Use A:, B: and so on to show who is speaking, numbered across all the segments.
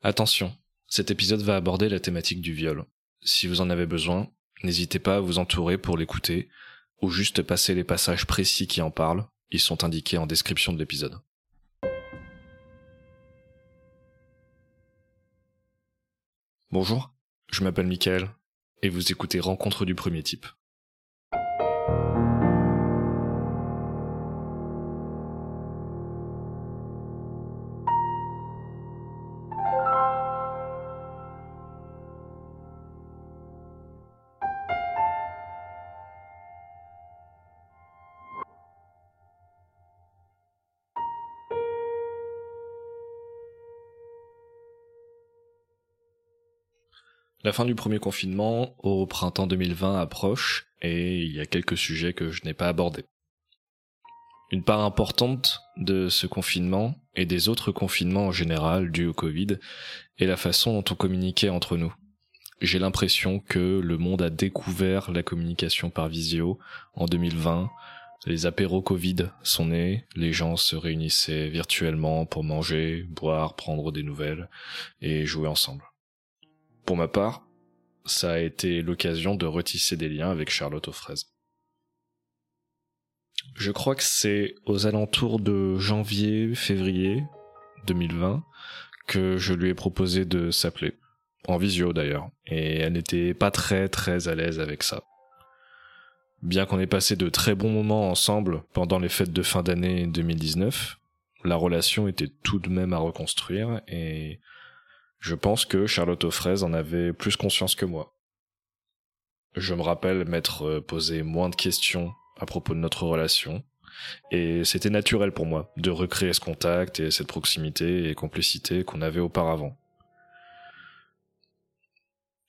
A: Attention, cet épisode va aborder la thématique du viol. Si vous en avez besoin, n'hésitez pas à vous entourer pour l'écouter, ou juste passer les passages précis qui en parlent, ils sont indiqués en description de l'épisode. Bonjour, je m'appelle Michael, et vous écoutez Rencontre du premier type. La fin du premier confinement au printemps 2020 approche et il y a quelques sujets que je n'ai pas abordés. Une part importante de ce confinement et des autres confinements en général dus au Covid est la façon dont on communiquait entre nous. J'ai l'impression que le monde a découvert la communication par visio en 2020. Les apéros Covid sont nés, les gens se réunissaient virtuellement pour manger, boire, prendre des nouvelles et jouer ensemble. Pour ma part, ça a été l'occasion de retisser des liens avec Charlotte aux fraises. Je crois que c'est aux alentours de janvier, février 2020 que je lui ai proposé de s'appeler. En visio d'ailleurs. Et elle n'était pas très très à l'aise avec ça. Bien qu'on ait passé de très bons moments ensemble pendant les fêtes de fin d'année 2019, la relation était tout de même à reconstruire et je pense que Charlotte aux en avait plus conscience que moi. Je me rappelle m'être euh, posé moins de questions à propos de notre relation, et c'était naturel pour moi de recréer ce contact et cette proximité et complicité qu'on avait auparavant.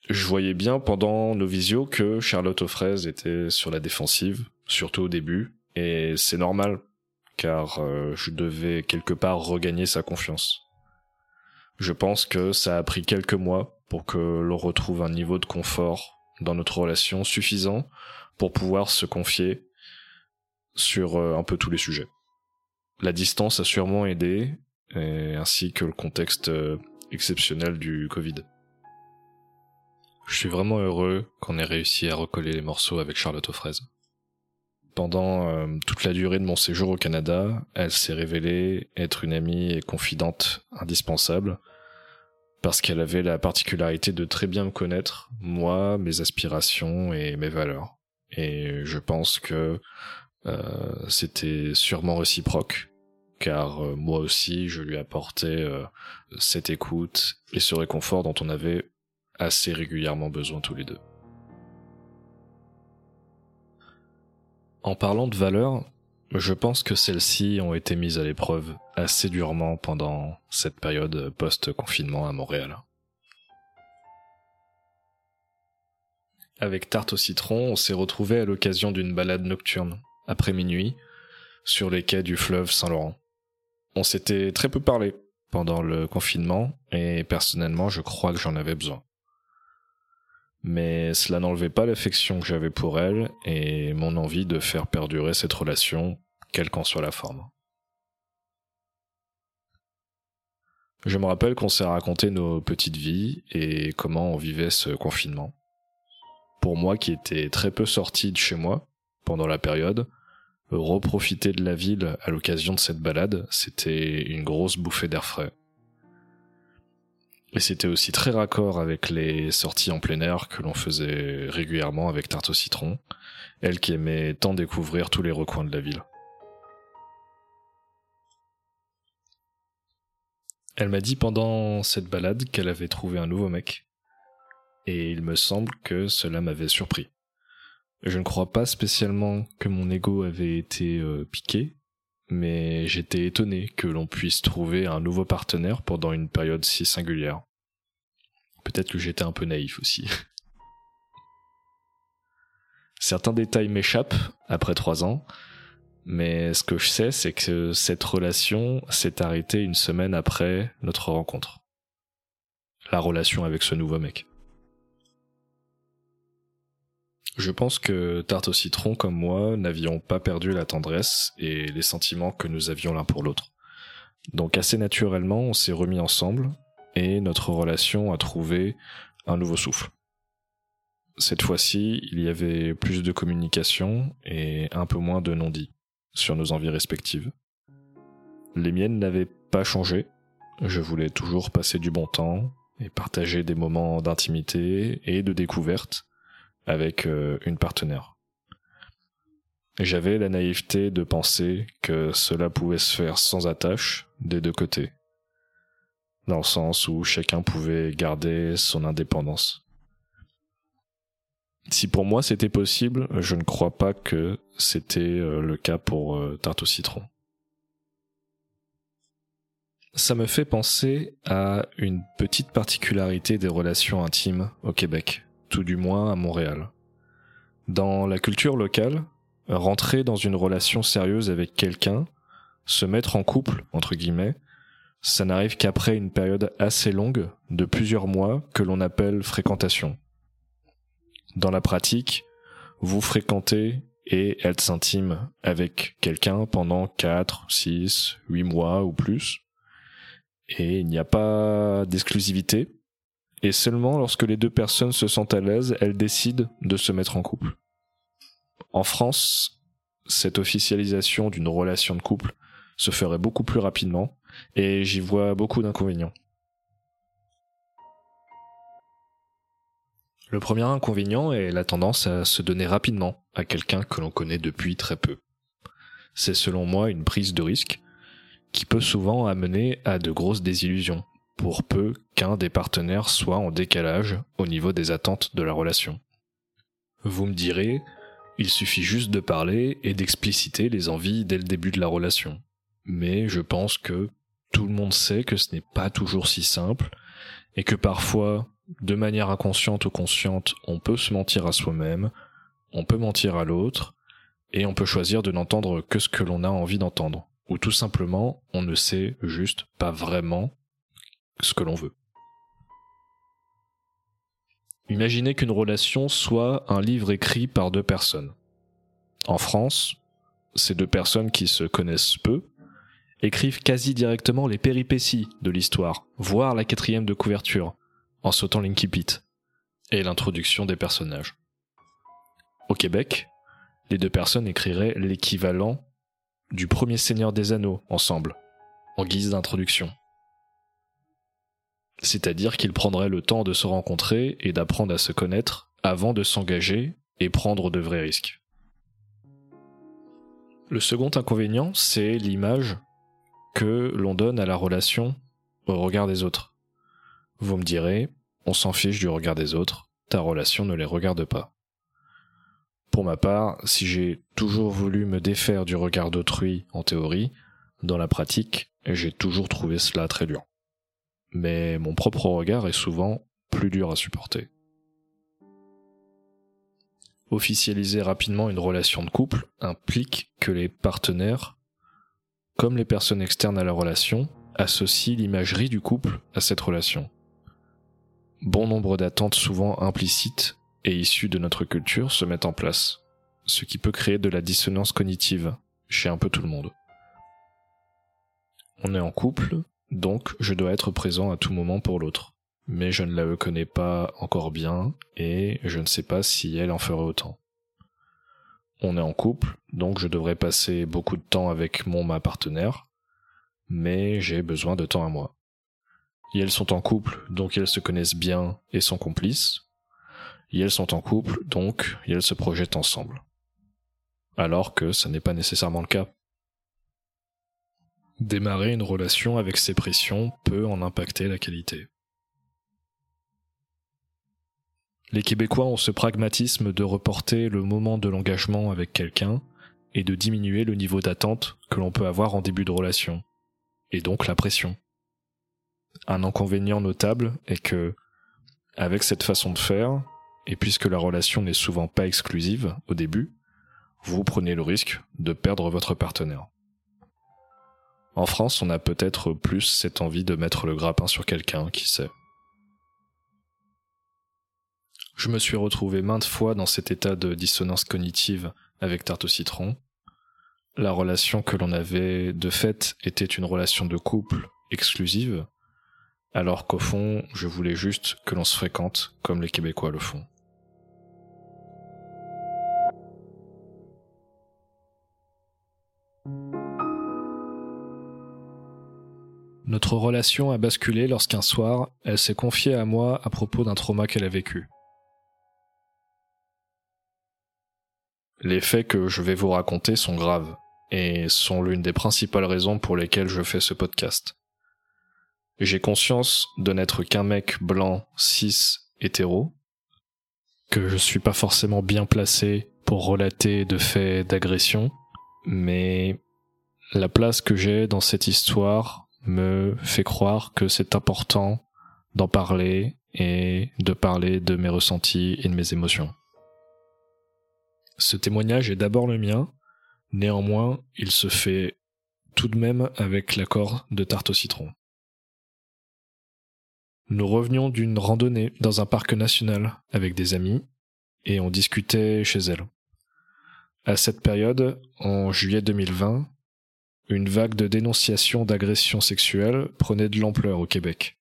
A: Je voyais bien pendant nos visios que Charlotte aux était sur la défensive, surtout au début, et c'est normal, car euh, je devais quelque part regagner sa confiance. Je pense que ça a pris quelques mois pour que l'on retrouve un niveau de confort dans notre relation suffisant pour pouvoir se confier sur euh, un peu tous les sujets. La distance a sûrement aidé, ainsi que le contexte euh, exceptionnel du Covid. Je suis vraiment heureux qu'on ait réussi à recoller les morceaux avec Charlotte aux fraises. Pendant euh, toute la durée de mon séjour au Canada, elle s'est révélée être une amie et confidente indispensable, parce qu'elle avait la particularité de très bien me connaître, moi, mes aspirations et mes valeurs. Et je pense que euh, c'était sûrement réciproque, car euh, moi aussi, je lui apportais cette écoute et ce réconfort dont on avait assez régulièrement besoin tous les deux. En parlant de valeurs, je pense que celles-ci ont été mises à l'épreuve assez durement pendant cette période post-confinement à Montréal. Avec Tarte au citron, on s'est retrouvé à l'occasion d'une balade nocturne, après minuit, sur les quais du fleuve Saint-Laurent. On s'était très peu parlé pendant le confinement, et personnellement je crois que j'en avais besoin mais cela n'enlevait pas l'affection que j'avais pour elle et mon envie de faire perdurer cette relation, quelle qu'en soit la forme. Je me rappelle qu'on s'est raconté nos petites vies et comment on vivait ce confinement. Pour moi qui étais très peu sorti de chez moi pendant la période, reprofiter de la ville à l'occasion de cette balade, c'était une grosse bouffée d'air frais. Et c'était aussi très raccord avec les sorties en plein air que l'on faisait régulièrement avec Tarte au citron, elle qui aimait tant découvrir tous les recoins de la ville. Elle m'a dit pendant cette balade qu'elle avait trouvé un nouveau mec, et il me semble que cela m'avait surpris. Je ne crois pas spécialement que mon ego avait été euh, piqué, mais j'étais étonné que l'on puisse trouver un nouveau partenaire pendant une période si singulière. Peut-être que j'étais un peu naïf aussi. Certains détails m'échappent après trois ans, mais ce que je sais, c'est que cette relation s'est arrêtée une semaine après notre rencontre. La relation avec ce nouveau mec. Je pense que Tarte au citron comme moi n'avions pas perdu la tendresse et les sentiments que nous avions l'un pour l'autre. Donc assez naturellement, on s'est remis ensemble et notre relation a trouvé un nouveau souffle. Cette fois-ci, il y avait plus de communication et un peu moins de non-dits sur nos envies respectives. Les miennes n'avaient pas changé. Je voulais toujours passer du bon temps et partager des moments d'intimité et de découverte avec euh, une partenaire. J'avais la naïveté de penser que cela pouvait se faire sans attache des deux côtés, dans le sens où chacun pouvait garder son indépendance. Si pour moi c'était possible, je ne crois pas que c'était euh, le cas pour euh, Tarte au citron. Ça me fait penser à une petite particularité des relations intimes au Québec, tout du moins à Montréal. Dans la culture locale, rentrer dans une relation sérieuse avec quelqu'un, se mettre en couple, entre guillemets, ça n'arrive qu'après une période assez longue de plusieurs mois que l'on appelle fréquentation. Dans la pratique, vous fréquentez et êtes intime avec quelqu'un pendant 4, 6, 8 mois ou plus. Et il n'y a pas d'exclusivité. Et seulement lorsque les deux personnes se sentent à l'aise, elles décident de se mettre en couple. En France, cette officialisation d'une relation de couple se ferait beaucoup plus rapidement, et j'y vois beaucoup d'inconvénients. Le premier inconvénient est la tendance à se donner rapidement à quelqu'un que l'on connaît depuis très peu. C'est selon moi une prise de risque qui peut souvent amener à de grosses désillusions, pour peu qu'un des partenaires soit en décalage au niveau des attentes de la relation. Vous me direz, il suffit juste de parler et d'expliciter les envies dès le début de la relation. Mais je pense que tout le monde sait que ce n'est pas toujours si simple, et que parfois de manière inconsciente ou consciente, on peut se mentir à soi-même, on peut mentir à l'autre, et on peut choisir de n'entendre que ce que l'on a envie d'entendre. Ou tout simplement, on ne sait juste pas vraiment ce que l'on veut. Imaginez qu'une relation soit un livre écrit par deux personnes. En France, ces deux personnes qui se connaissent peu écrivent quasi directement les péripéties de l'histoire, voire la quatrième de couverture, en sautant l'incipit et l'introduction des personnages. Au Québec, les deux personnes écriraient l'équivalent du premier Seigneur des Anneaux ensemble, en guise d'introduction. C'est-à-dire qu'ils prendraient le temps de se rencontrer et d'apprendre à se connaître avant de s'engager et prendre de vrais risques. Le second inconvénient, c'est l'image que l'on donne à la relation au regard des autres. Vous me direz, on s'en fiche du regard des autres, ta relation ne les regarde pas. Pour ma part, si j'ai toujours voulu me défaire du regard d'autrui en théorie, dans la pratique, j'ai toujours trouvé cela très dur. Mais mon propre regard est souvent plus dur à supporter. Officialiser rapidement une relation de couple implique que les partenaires, comme les personnes externes à la relation, associent l'imagerie du couple à cette relation bon nombre d'attentes souvent implicites et issues de notre culture se mettent en place, ce qui peut créer de la dissonance cognitive chez un peu tout le monde. On est en couple, donc je dois être présent à tout moment pour l'autre. Mais je ne la connais pas encore bien et je ne sais pas si elle en ferait autant. On est en couple, donc je devrais passer beaucoup de temps avec mon ma partenaire, mais j'ai besoin de temps à moi et elles sont en couple, donc elles se connaissent bien et sont complices, et elles sont en couple, donc elles se projettent ensemble. Alors que ça n'est pas nécessairement le cas. Démarrer une relation avec ces pressions peut en impacter la qualité. Les Québécois ont ce pragmatisme de reporter le moment de l'engagement avec quelqu'un et de diminuer le niveau d'attente que l'on peut avoir en début de relation, et donc la pression. Un inconvénient notable est que, avec cette façon de faire, et puisque la relation n'est souvent pas exclusive au début, vous prenez le risque de perdre votre partenaire. En France, on a peut-être plus cette envie de mettre le grappin sur quelqu'un, qui sait. Je me suis retrouvé maintes fois dans cet état de dissonance cognitive avec Tarte citron. La relation que l'on avait de fait était une relation de couple exclusive, alors qu'au fond, je voulais juste que l'on se fréquente comme les Québécois le font. Notre relation a basculé lorsqu'un soir, elle s'est confiée à moi à propos d'un trauma qu'elle a vécu. Les faits que je vais vous raconter sont graves et sont l'une des principales raisons pour lesquelles je fais ce podcast. J'ai conscience de n'être qu'un mec blanc, cis, hétéro, que je suis pas forcément bien placé pour relater de faits d'agression, mais la place que j'ai dans cette histoire me fait croire que c'est important d'en parler et de parler de mes ressentis et de mes émotions. Ce témoignage est d'abord le mien, néanmoins il se fait tout de même avec l'accord de Tarte au citron. Nous revenions d'une randonnée dans un parc national avec des amis et on discutait chez elle. À cette période, en juillet 2020, une vague de dénonciations d'agressions sexuelles prenait de l'ampleur au Québec.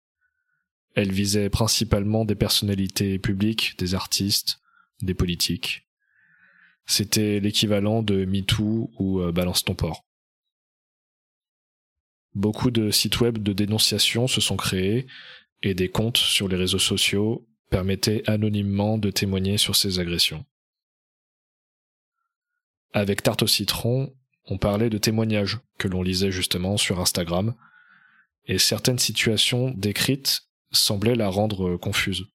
A: Elle visait principalement des personnalités publiques, des artistes, des politiques. C'était l'équivalent de MeToo ou euh, Balance ton port. Beaucoup de sites web de dénonciation se sont créés et des comptes sur les réseaux sociaux permettaient anonymement de témoigner sur ces agressions. Avec Tarte au citron, on parlait de témoignages que l'on lisait justement sur Instagram, et certaines situations décrites semblaient la rendre confuse.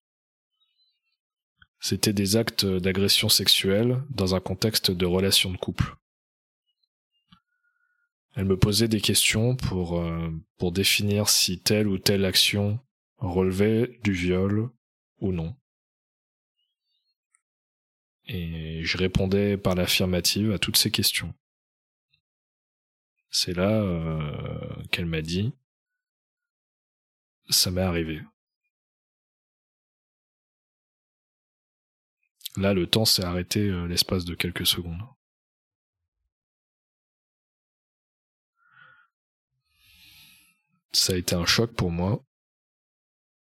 A: C'était des actes d'agression sexuelle dans un contexte de relation de couple. Elle me posait des questions pour, euh, pour définir si telle ou telle action relevait du viol ou non. Et je répondais par l'affirmative à toutes ces questions. C'est là euh, qu'elle m'a dit ça m'est arrivé. Là, le temps s'est arrêté euh, l'espace de quelques secondes. Ça a été un choc pour moi.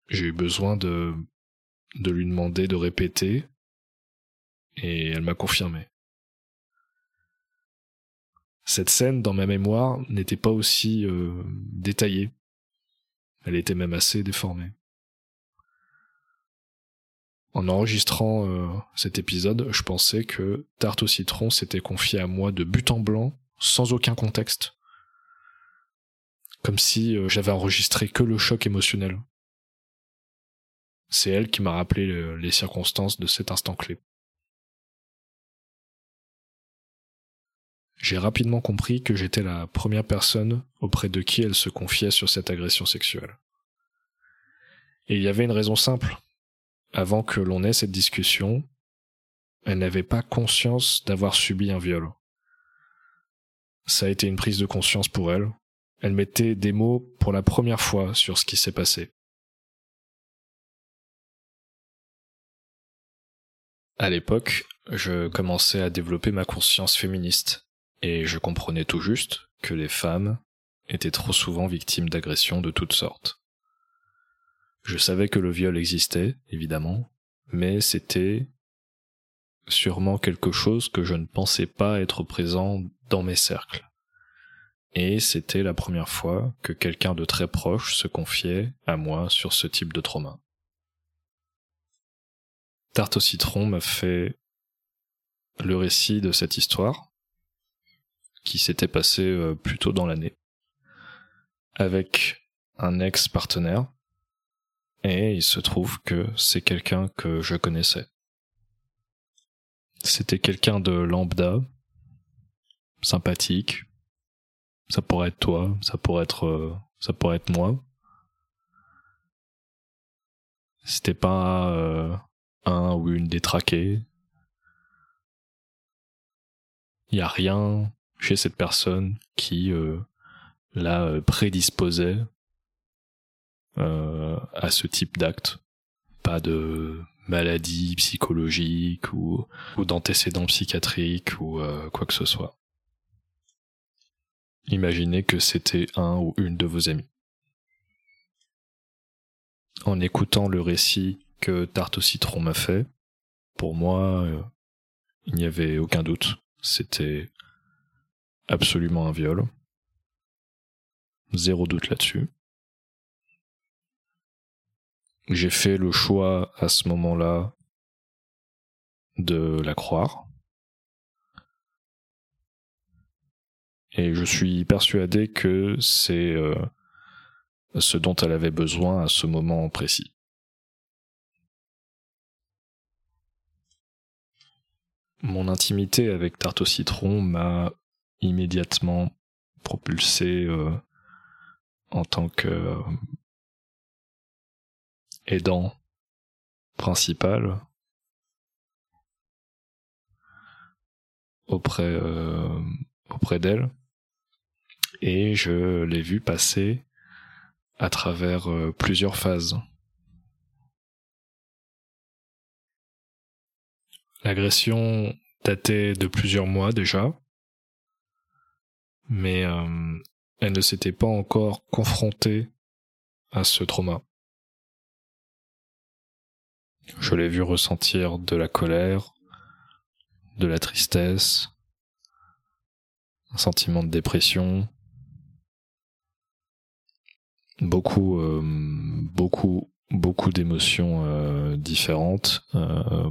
A: J'ai eu besoin de, de lui demander de répéter, et elle m'a confirmé. Cette scène, dans ma mémoire, n'était pas aussi euh, détaillée. Elle était même assez déformée. En enregistrant euh, cet épisode, je pensais que Tarte au citron s'était confié à moi de but en blanc, sans aucun contexte. Comme si euh, j'avais enregistré que le choc émotionnel. C'est elle qui m'a rappelé les circonstances de cet instant clé. J'ai rapidement compris que j'étais la première personne auprès de qui elle se confiait sur cette agression sexuelle. Et il y avait une raison simple. Avant que l'on ait cette discussion, elle n'avait pas conscience d'avoir subi un viol. Ça a été une prise de conscience pour elle. Elle mettait des mots pour la première fois sur ce qui s'est passé. À l'époque, je commençais à développer ma conscience féministe et je comprenais tout juste que les femmes étaient trop souvent victimes d'agressions de toutes sortes. Je savais que le viol existait, évidemment, mais c'était sûrement quelque chose que je ne pensais pas être présent dans mes cercles. Et c'était la première fois que quelqu'un de très proche se confiait à moi sur ce type de trauma. Tarte au citron m'a fait le récit de cette histoire, qui s'était passé euh, plus tôt dans l'année avec un ex-partenaire et il se trouve que c'est quelqu'un que je connaissais. C'était quelqu'un de lambda, sympathique. Ça pourrait être toi, ça pourrait être euh, moi. C'était pas euh, un ou une détraquée. Il y a rien chez cette personne qui euh, la euh, prédisposait euh, à ce type d'acte. Pas de maladie psychologique ou, ou d'antécédents psychiatriques ou quoi que ce soit. Imaginez que c'était un ou une de vos amis. en écoutant le récit que Tarte au citron m'a fait, pour moi, il n'y avait aucun doute. C'était absolument un viol. Zéro doute là-dessus. J'ai fait le choix à ce moment-là de la croire. Et je suis persuadé que c'est euh, ce dont elle avait besoin à ce moment précis. Mon intimité avec Tarte citron m'a immédiatement propulsé euh, en tant que euh, aidant principal auprès euh, auprès d'elle et je l'ai vu passer à travers plusieurs phases. L'agression datait de plusieurs mois déjà, mais euh, elle ne s'était pas encore confrontée à ce trauma. Je l'ai vu ressentir de la colère, de la tristesse, un sentiment de dépression, beaucoup, euh, beaucoup, beaucoup d'émotions euh, différentes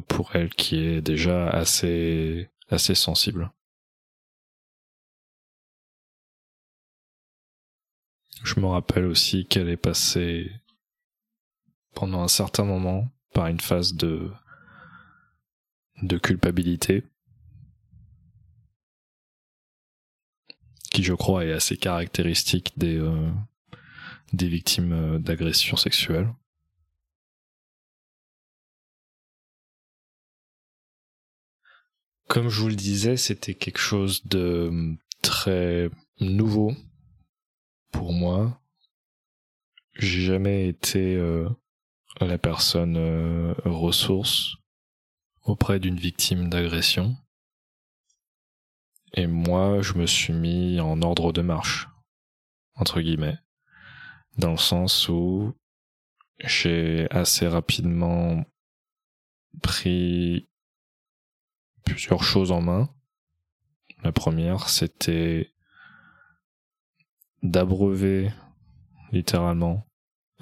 A: pour elle qui est déjà assez, assez sensible. Je me rappelle aussi qu'elle est passée pendant un certain moment par une phase de culpabilité qui je crois est assez caractéristique des des victimes euh, d'agressions sexuelles. Comme je vous le disais, c'était quelque chose de hum, très nouveau pour moi. J'ai jamais été euh, la personne euh, ressource auprès d'une victime d'agression. Et moi, je me suis mis en ordre de marche, entre guillemets dans le sens où j'ai assez rapidement pris plusieurs choses en main. La première, c'était d'abreuver littéralement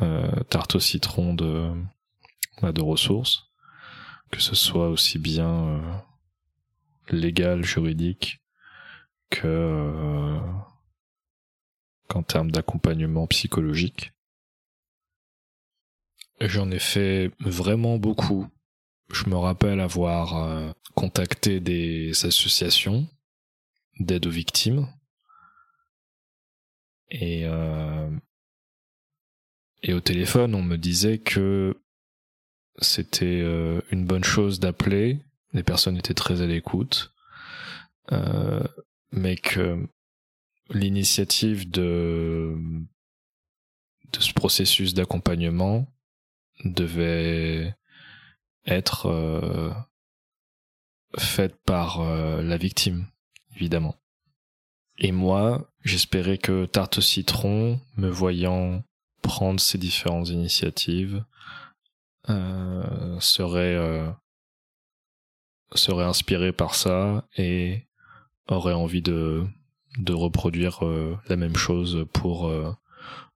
A: euh, tarte au citron de, bah, de ressources, que ce soit aussi bien euh, légal, juridique, que euh, en termes d'accompagnement psychologique. J'en ai fait vraiment beaucoup. Je me rappelle avoir contacté des associations d'aide aux victimes. Et, euh, et au téléphone, on me disait que c'était euh, une bonne chose d'appeler. Les personnes étaient très à l'écoute. mais que l'initiative de de ce processus d'accompagnement devait être euh, faite par euh, la victime, évidemment. Et moi, j'espérais que Tarte Citron, me voyant prendre ces différentes initiatives, euh, serait euh, serait inspiré par ça et aurait envie de de reproduire euh, la même chose pour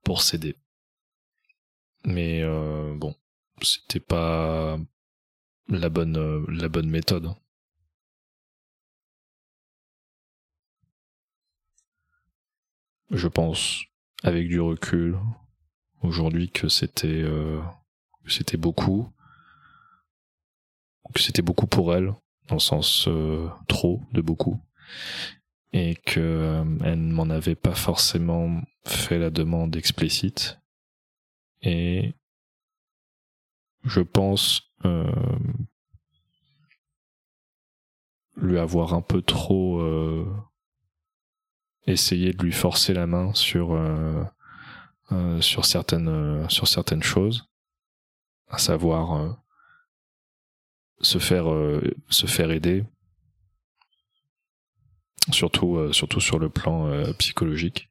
A: pour s'aider. Mais bon, c'était pas la bonne la bonne méthode. Je pense avec du recul aujourd'hui que c'était c'était beaucoup. Que c'était beaucoup pour elle dans le sens trop de beaucoup. Et que euh, elle ne m'en avait pas forcément fait la demande explicite. Et je pense euh, lui avoir un peu trop essayé de lui forcer la main sur euh, euh sur certaines euh, sur certaines choses. À savoir se faire se faire aider. Surtout surtout sur le plan psychologique.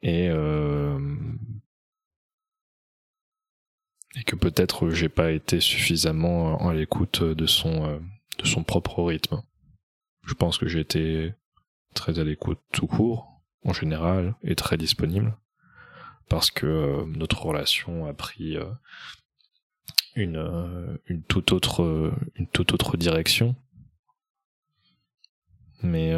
A: Et et que peut-être j'ai pas été suffisamment à l'écoute de son de son propre rythme. Je pense que j'ai été très à l'écoute tout court en général et très disponible parce que notre relation a pris une une toute autre une toute autre direction. Mais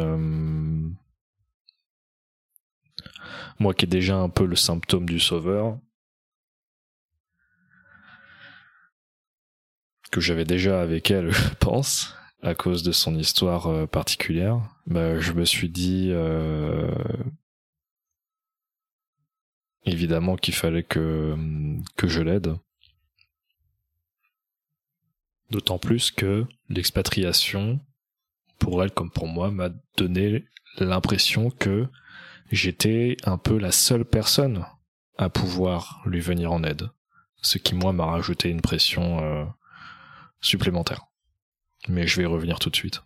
A: moi qui ai déjà un peu le symptôme du sauveur, que j'avais déjà avec elle, je pense, à cause de son histoire euh, particulière, bah, je me suis dit euh, évidemment qu'il fallait que, que je l'aide. D'autant plus que l'expatriation, pour elle comme pour moi, m'a donné l'impression que j'étais un peu la seule personne à pouvoir lui venir en aide. Ce qui, moi, m'a rajouté une pression euh, supplémentaire. Mais je vais y revenir tout de suite.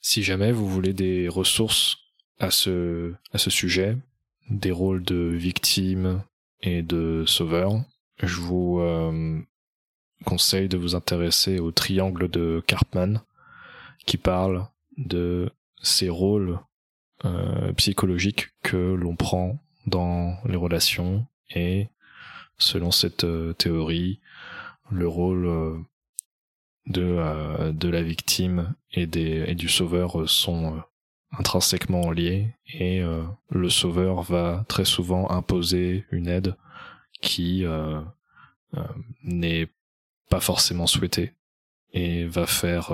A: Si jamais vous voulez des ressources à ce, à ce sujet, des rôles de victime et de sauveur, je vous euh, conseille de vous intéresser au triangle de Cartman, qui parle de ces rôles euh, psychologiques que l'on prend dans les relations et selon cette euh, théorie le rôle euh, de de la victime et des et du sauveur sont intrinsèquement liés et le sauveur va très souvent imposer une aide qui n'est pas forcément souhaitée et va faire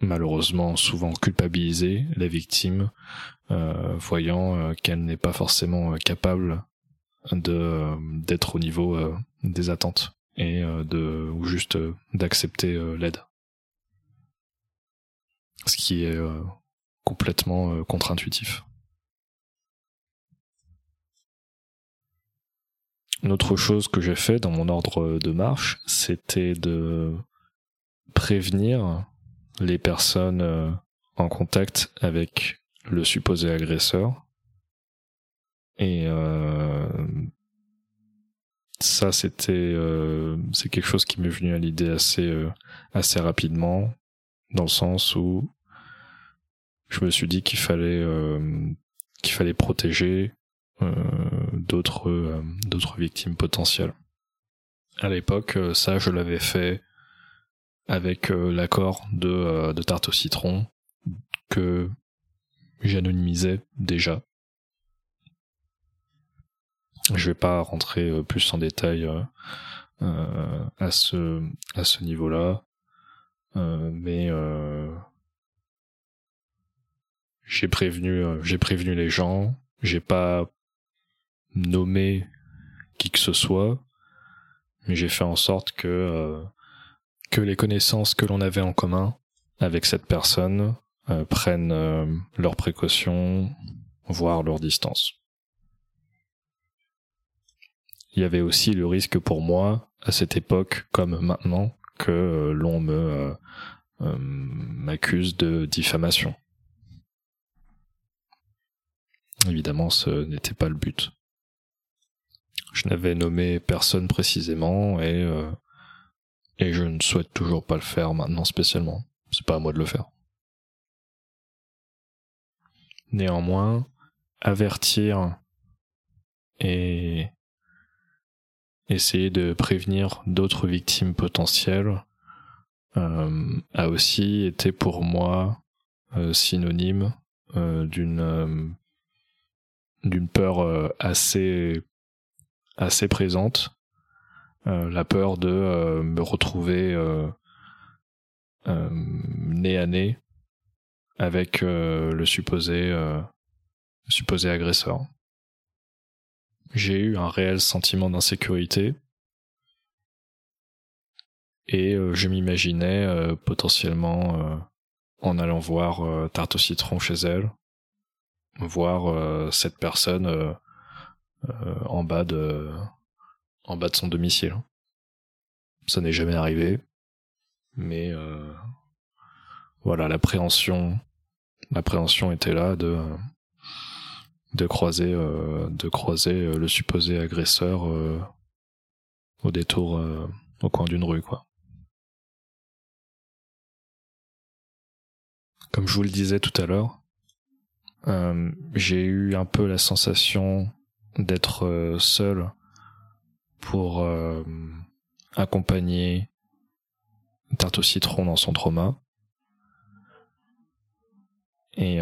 A: malheureusement souvent culpabiliser la victime, euh, voyant euh, qu'elle n'est pas forcément euh, capable de d'être au niveau des attentes et de ou juste d'accepter l'aide. Ce qui est complètement contre-intuitif. Une autre chose que j'ai fait dans mon ordre de marche, c'était de prévenir les personnes euh, en contact avec le supposé agresseur. Et euh, ça, c'était euh, c'est quelque chose qui m'est venu à l'idée assez assez rapidement, dans le sens où je me suis dit qu'il fallait qu'il fallait protéger d'autres d'autres victimes potentielles. À l'époque, ça, je l'avais fait avec euh, l'accord de, euh, de tarte au citron que j'anonymisais déjà. Je vais pas rentrer euh, plus en détail à ce à ce niveau-là, mais j'ai prévenu j'ai prévenu les gens, j'ai pas nommé qui que ce soit, mais j'ai fait en sorte que les connaissances que l'on avait en commun avec cette personne euh, prennent euh, leurs précautions, voire leur distance. Il y avait aussi le risque pour moi, à cette époque comme maintenant, que euh, l'on me m'accuse de diffamation. Évidemment, ce n'était pas le but. Je n'avais nommé personne précisément et et je ne souhaite toujours pas le faire maintenant spécialement. C'est pas à moi de le faire. Néanmoins, avertir et essayer de prévenir d'autres victimes potentielles euh, a aussi été pour moi euh, synonyme euh, d'une peur assez présente la peur de me retrouver nez à nez avec le supposé agresseur. J'ai eu un réel sentiment d'insécurité et je m'imaginais potentiellement en allant voir Tarte au citron chez elle, voir cette personne en bas de en bas de son domicile. Ça n'est jamais arrivé, mais euh, voilà, l'appréhension, l'appréhension était là de de croiser, de croiser le supposé agresseur au détour, au coin d'une rue, quoi. Comme je vous le disais tout à l'heure, euh, j'ai eu un peu la sensation d'être euh, seul pour euh, accompagner Tarte au citron dans son trauma. Et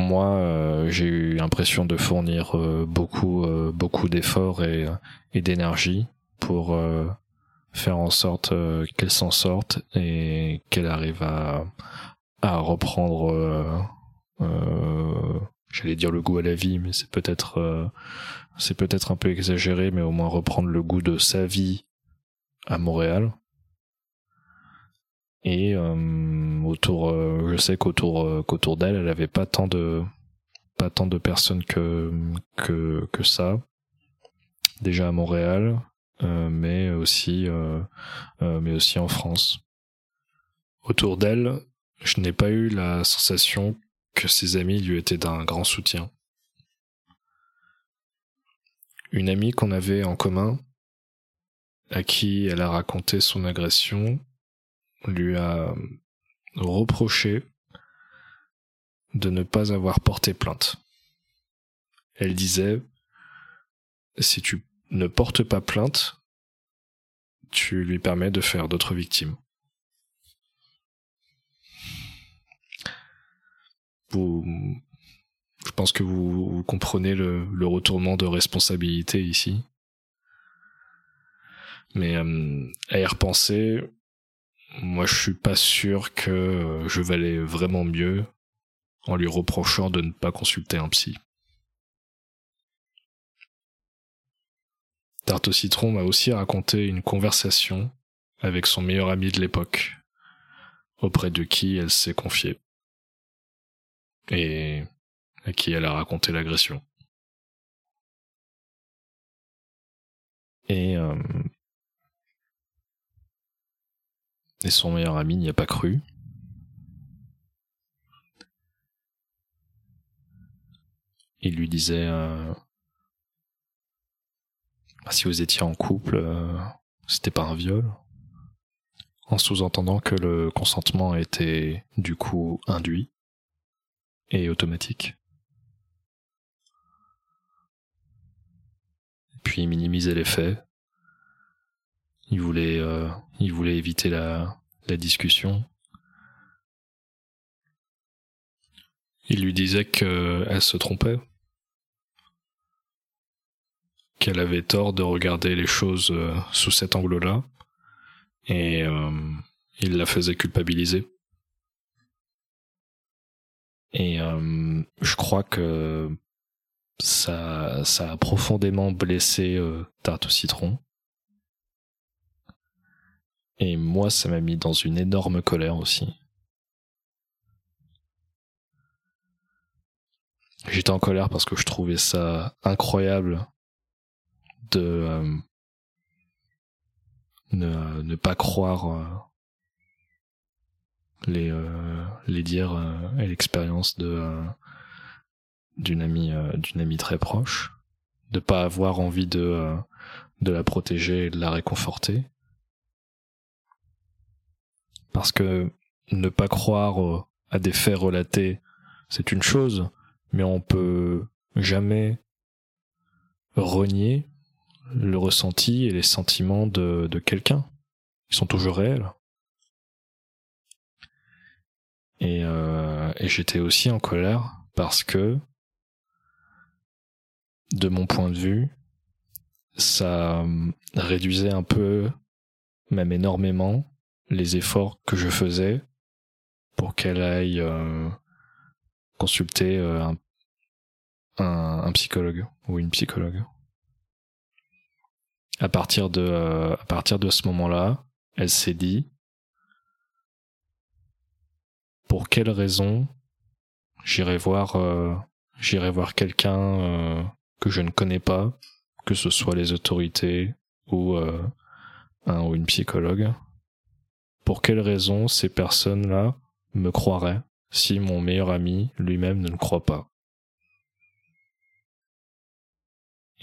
A: moi, j'ai eu l'impression de fournir beaucoup, beaucoup d'efforts et, d'énergie pour faire en sorte qu'elle s'en sorte et qu'elle arrive à, à reprendre, euh, euh, j'allais dire le goût à la vie, mais c'est peut-être euh, c'est peut-être un peu exagéré, mais au moins reprendre le goût de sa vie à Montréal. Et autour, je sais qu'autour qu'autour d'elle, elle avait pas tant de pas tant de personnes que que que ça. Déjà à Montréal, mais aussi mais aussi en France. Autour d'elle, je n'ai pas eu la sensation que ses amis lui étaient d'un grand soutien. Une amie qu'on avait en commun, à qui elle a raconté son agression, lui a reproché de ne pas avoir porté plainte. Elle disait, si tu ne portes pas plainte, tu lui permets de faire d'autres victimes. je pense que vous, comprenez le, retournement de responsabilité ici. Mais euh, à y repenser, moi je suis pas sûr que je valais vraiment mieux en lui reprochant de ne pas consulter un psy. Tarte citron m'a aussi raconté une conversation avec son meilleur ami de l'époque, auprès de qui elle s'est confiée et à qui elle a raconté l'agression. Et, euh, et son meilleur ami n'y a pas cru. Il lui disait euh, bah, si vous étiez en couple, euh, c'était pas un viol. En sous-entendant que le consentement était du coup induit et automatique. Puis minimiser les faits. Il voulait, euh, éviter la, discussion. Il lui disait qu'elle se trompait, qu'elle avait tort de regarder les choses euh, sous cet angle-là, et euh, il la faisait culpabiliser. Et je crois que ça, a profondément blessé Tarte au citron. Et moi, ça m'a mis dans une énorme colère aussi. J'étais en colère parce que je trouvais ça incroyable de euh, ne, pas croire euh, les euh, les dires et l'expérience d'une amie d'une amie très proche de pas avoir envie de de la protéger et de la réconforter parce que ne pas croire à des faits relatés c'est une chose mais on peut jamais renier le ressenti et les sentiments de, quelqu'un. Ils sont toujours réels. Et, euh, et j'étais aussi en colère parce que, de mon point de vue, ça euh, réduisait un peu, même énormément, les efforts que je faisais pour qu'elle aille euh, consulter euh, un, psychologue ou une psychologue. À partir de, euh, à partir de ce moment-là, elle s'est dit, pour quelle raison j'irai voir quelqu'un que je ne connais pas, que ce soit les autorités ou ou une psychologue pour quelles raisons ces personnes-là me croiraient si mon meilleur ami lui-même ne le croit pas?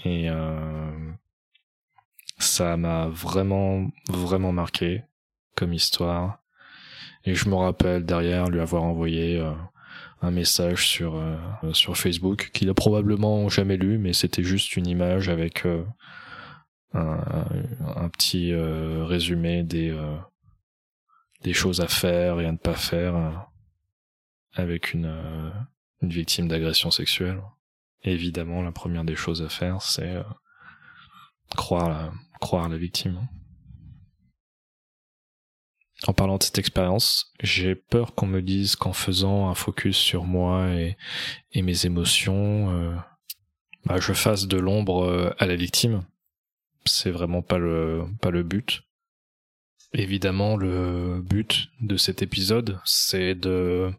A: Et euh, ça m'a vraiment, vraiment marqué comme histoire. Et je me rappelle derrière lui avoir envoyé euh, un message sur, euh, sur Facebook qu'il a probablement jamais lu, mais c'était juste une image avec un, petit résumé des, des choses à faire et à ne pas faire euh, avec une, euh, une victime d'agression sexuelle. évidemment, la première des choses à faire, c'est euh, croire la, victime. En parlant de cette expérience, j'ai peur qu'on me dise qu'en faisant un focus sur moi et, mes émotions, bah, je fasse de l'ombre à la victime. C'est vraiment pas le but. Évidemment, le but de cet épisode, c'est de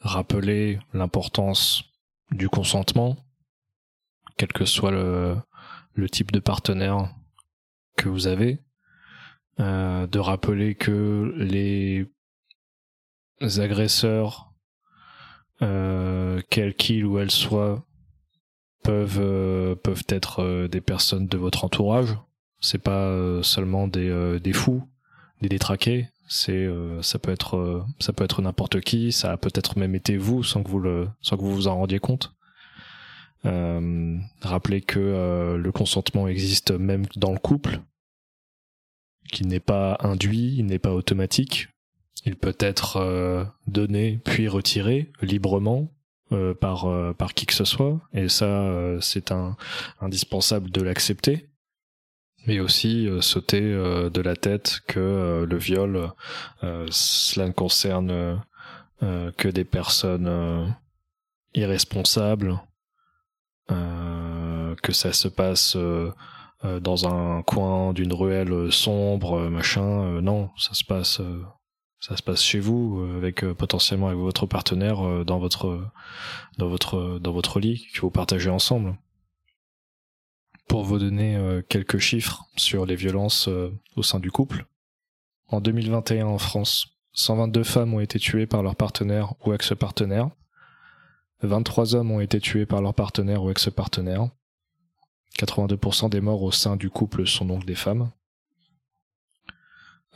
A: rappeler l'importance du consentement, quel que soit le, type de partenaire que vous avez, euh, de rappeler que les agresseurs, euh, quels qu'ils ou elles soient, peuvent euh, être des personnes de votre entourage. C'est pas seulement des fous des détraqués. C'est euh, ça peut être euh, ça peut être n'importe qui, ça a peut-être même été vous sans que vous le sans que vous vous en rendiez compte. Euh, rappelez que le consentement existe même dans le couple, qu'il n'est pas induit, il n'est pas automatique. Il peut être donné puis retiré librement par par qui que ce soit, et ça c'est un indispensable de l'accepter mais aussi euh, sauter euh, de la tête que euh, le viol, cela ne concerne que des personnes irresponsables, que ça se passe dans un coin d'une ruelle sombre, machin. non, ça se passe ça se passe chez vous avec potentiellement avec votre partenaire dans votre dans votre dans votre lit que vous partagez ensemble pour vous donner euh, quelques chiffres sur les violences euh, au sein du couple. En 2021 en France, 122 femmes ont été tuées par leur partenaire ou ex-partenaire. 23 hommes ont été tués par leur partenaire ou ex-partenaire. 82% des morts au sein du couple sont donc des femmes.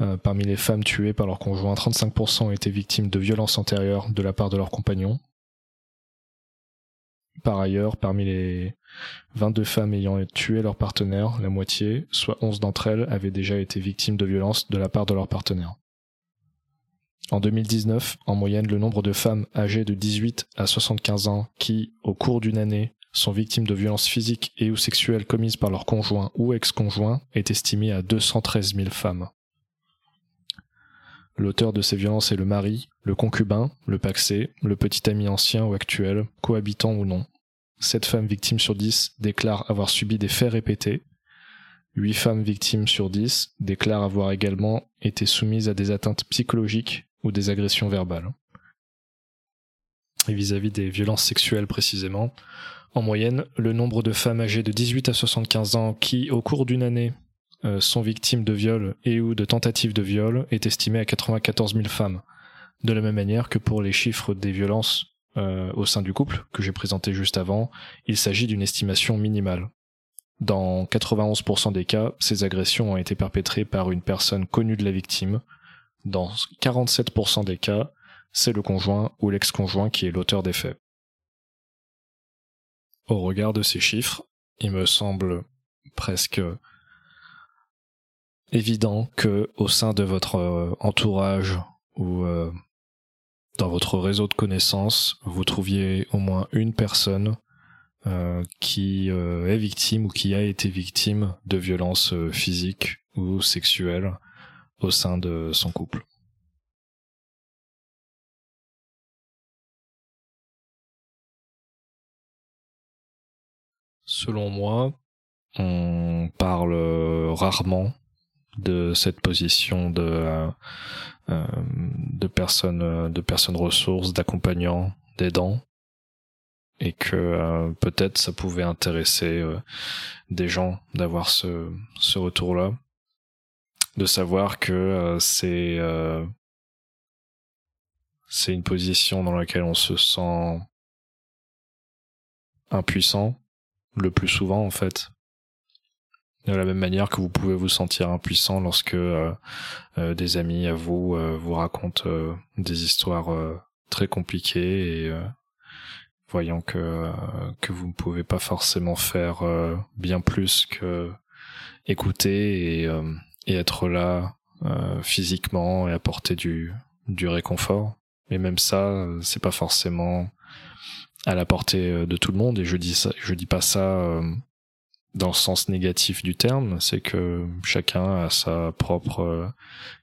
A: Euh, parmi les femmes tuées par leur conjoint, 35% ont été victimes de violences antérieures de la part de leurs compagnons. Par ailleurs, parmi les 22 femmes ayant tué leur partenaire, la moitié, soit 11 d'entre elles, avaient déjà été victimes de violences de la part de leur partenaire. En 2019, en moyenne, le nombre de femmes âgées de 18 à 75 ans qui, au cours d'une année, sont victimes de violences physiques et ou sexuelles commises par leur conjoint ou ex-conjoint est estimé à 213 000 femmes. L'auteur de ces violences est le mari, le concubin, le paxé, le petit ami ancien ou actuel, cohabitant ou non, 7 femmes victimes sur 10 déclarent avoir subi des faits répétés. 8 femmes victimes sur 10 déclarent avoir également été soumises à des atteintes psychologiques ou des agressions verbales. Et vis-à-vis des violences sexuelles précisément, en moyenne, le nombre de femmes âgées de 18 à 75 ans qui, au cours d'une année, euh, sont victimes de viols et ou de tentatives de viol est estimé à 94 000 femmes. De la même manière que pour les chiffres des violences euh, au sein du couple que j'ai présenté juste avant, il s'agit d'une estimation minimale. Dans 91% des cas, ces agressions ont été perpétrées par une personne connue de la victime. Dans 47% des cas, c'est le conjoint ou l'ex-conjoint qui est l'auteur des faits. Au regard de ces chiffres, il me semble presque évident que au sein de votre euh, entourage ou euh, dans votre réseau de connaissances, vous trouviez au moins une personne euh, qui euh, est victime ou qui a été victime de violences euh, physiques ou sexuelles au sein de son couple. Selon moi, on parle rarement de cette position de de personnes de personnes ressources d'accompagnants d'aidants et que euh, peut-être ça pouvait intéresser des gens d'avoir ce ce retour là de savoir que c'est une position dans laquelle on se sent impuissant le plus souvent en fait. De la même manière que vous pouvez vous sentir impuissant lorsque euh, euh, des amis à vous euh, vous racontent des histoires très compliquées et voyant que que vous ne pouvez pas forcément faire bien plus que écouter et, et être là physiquement et apporter du du réconfort. Mais même ça, c'est pas forcément à la portée de tout le monde. Et je dis ça, je dis pas ça dans le sens négatif du terme, c'est que chacun a sa propre euh,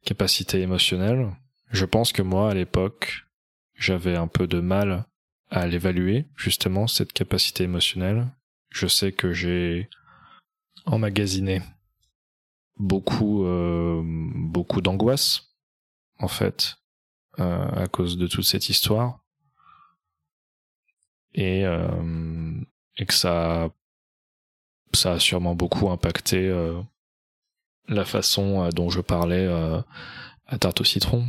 A: capacité émotionnelle. Je pense que moi, à l'époque, j'avais un peu de mal à l'évaluer, justement, cette capacité émotionnelle. Je sais que j'ai emmagasiné beaucoup, euh, beaucoup d'angoisse, en fait, euh, à cause de toute cette histoire. Et, et que ça ça a sûrement beaucoup impacté euh, la façon euh, dont je parlais euh, à tarte au citron.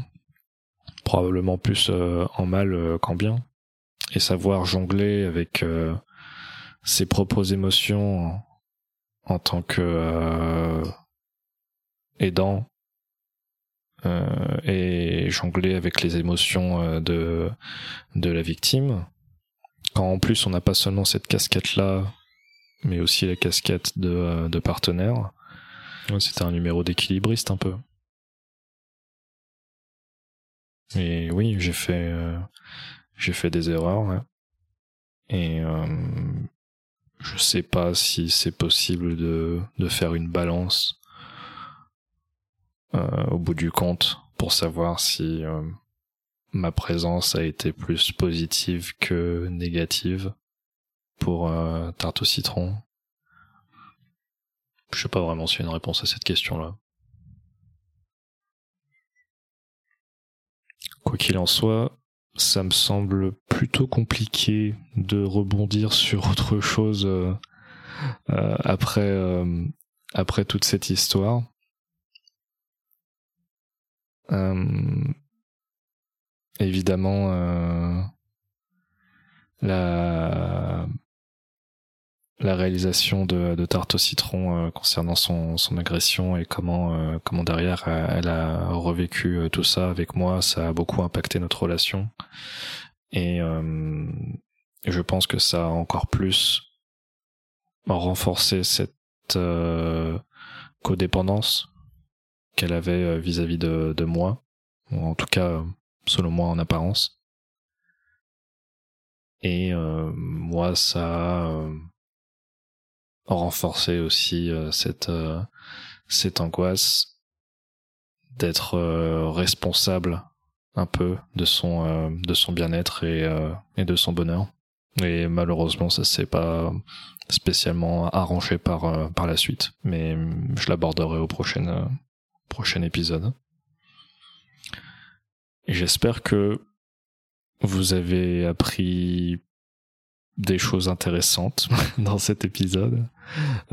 A: Probablement plus en mal qu'en bien. Et savoir jongler avec ses propres émotions en, tant que aidant et jongler avec les émotions de de la victime quand en plus on n'a pas seulement cette casquette là mais aussi la casquette de, euh, de partenaire. C'était un numéro d'équilibriste un peu. Et oui, j'ai fait euh, j'ai fait des erreurs. Et euh, je sais pas si c'est possible de, de faire une balance euh, au bout du compte pour savoir si ma présence a été plus positive que négative pour euh, tarte au citron Je sais pas vraiment s'il y a une réponse à cette question-là. Quoi qu'il en soit, ça me semble plutôt compliqué de rebondir sur autre chose euh, euh, après après toute cette histoire. évidemment, la la réalisation de, de tarte au citron euh, concernant son, agression et comment euh, comment derrière euh, elle a revécu tout ça avec moi, ça a beaucoup impacté notre relation. Et je pense que ça a encore plus renforcé cette codépendance qu'elle avait vis-à-vis de, moi, en tout cas selon moi en apparence. Et moi, ça a renforcer aussi euh, cette euh, cette angoisse d'être euh, responsable un peu de son de son bien-être et de son bonheur. Et malheureusement ça s'est pas spécialement arrangé par par la suite mais je l'aborderai au prochain prochain épisode. J'espère que vous avez appris des choses intéressantes dans cet épisode.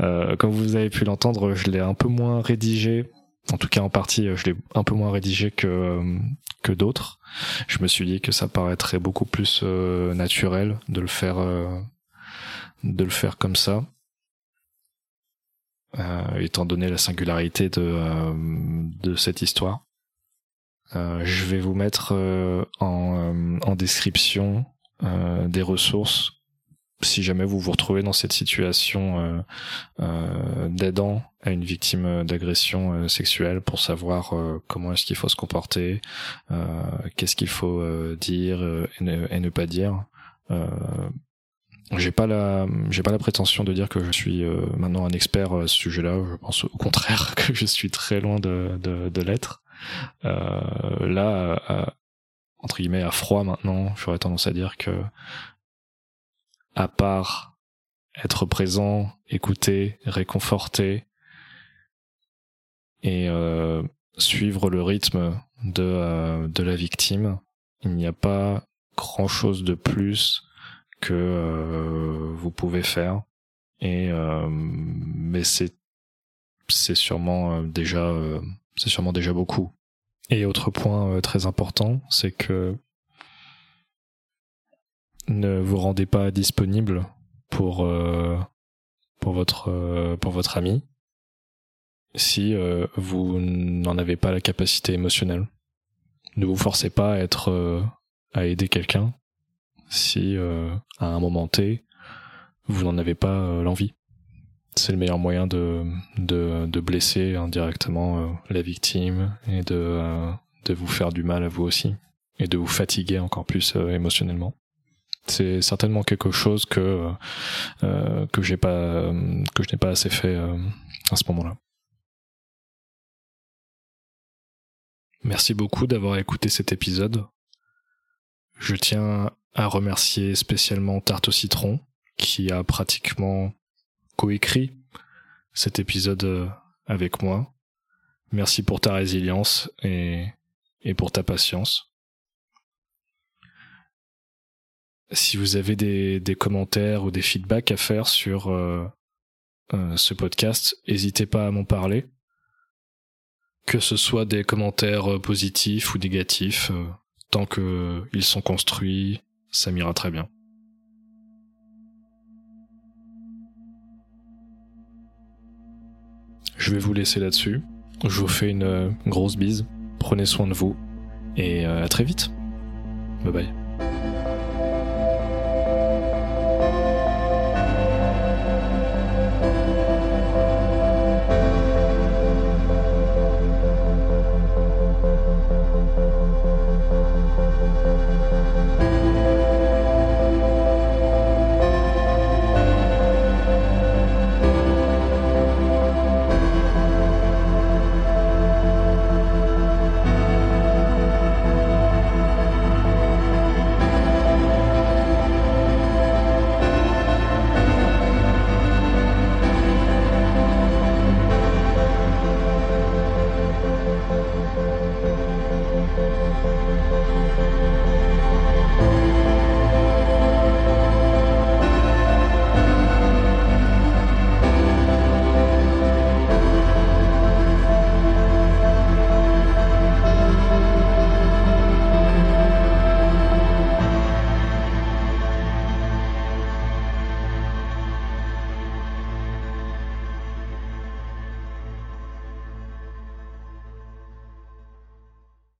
A: Euh, comme vous avez pu l'entendre, je l'ai un peu moins rédigé. En tout cas, en partie, je l'ai un peu moins rédigé que euh, que d'autres. Je me suis dit que ça paraîtrait beaucoup plus euh, naturel de le faire de le faire comme ça, étant donné la singularité de de cette histoire. je vais vous mettre en, en description des ressources si jamais vous vous retrouvez dans cette situation euh, euh, d'aidant à une victime d'agression euh, sexuelle pour savoir euh, comment est-ce qu'il faut se comporter, qu'est-ce qu'il faut dire et ne, pas dire. j'ai pas la j'ai pas la prétention de dire que je suis maintenant un expert à ce sujet-là. Je pense au contraire que je suis très loin de de, de l'être. là, entre guillemets, à froid maintenant, j'aurais tendance à dire que à part être présent, écouter, réconforter et euh, suivre le rythme de, euh, de la victime, il n'y a pas grand chose de plus que euh, vous pouvez faire. Et mais c'est c'est sûrement déjà c'est sûrement déjà beaucoup. Et autre point très important, c'est que ne vous rendez pas disponible pour euh, votre pour votre ami si vous n'en avez pas la capacité émotionnelle. Ne vous forcez pas à être à aider quelqu'un si à un moment T vous n'en avez pas l'envie c'est le meilleur moyen de, de, de blesser indirectement euh, la victime et de, euh, de vous faire du mal à vous aussi et de vous fatiguer encore plus euh, émotionnellement. C'est certainement quelque chose que que je n'ai pas assez fait à ce moment-là. Merci beaucoup d'avoir écouté cet épisode. Je tiens à remercier spécialement Tarte citron qui a pratiquement coécrit cet épisode euh, avec moi. Merci pour ta résilience et, et pour ta patience. Si vous avez des, commentaires ou des feedbacks à faire sur euh, euh, ce podcast, n'hésitez pas à m'en parler. Que ce soit des commentaires positifs ou négatifs, tant qu'ils sont construits, ça m'ira très bien. Je vais vous laisser là-dessus. Je vous fais une euh, grosse bise. Prenez soin de vous. Et euh, à très vite. Bye bye.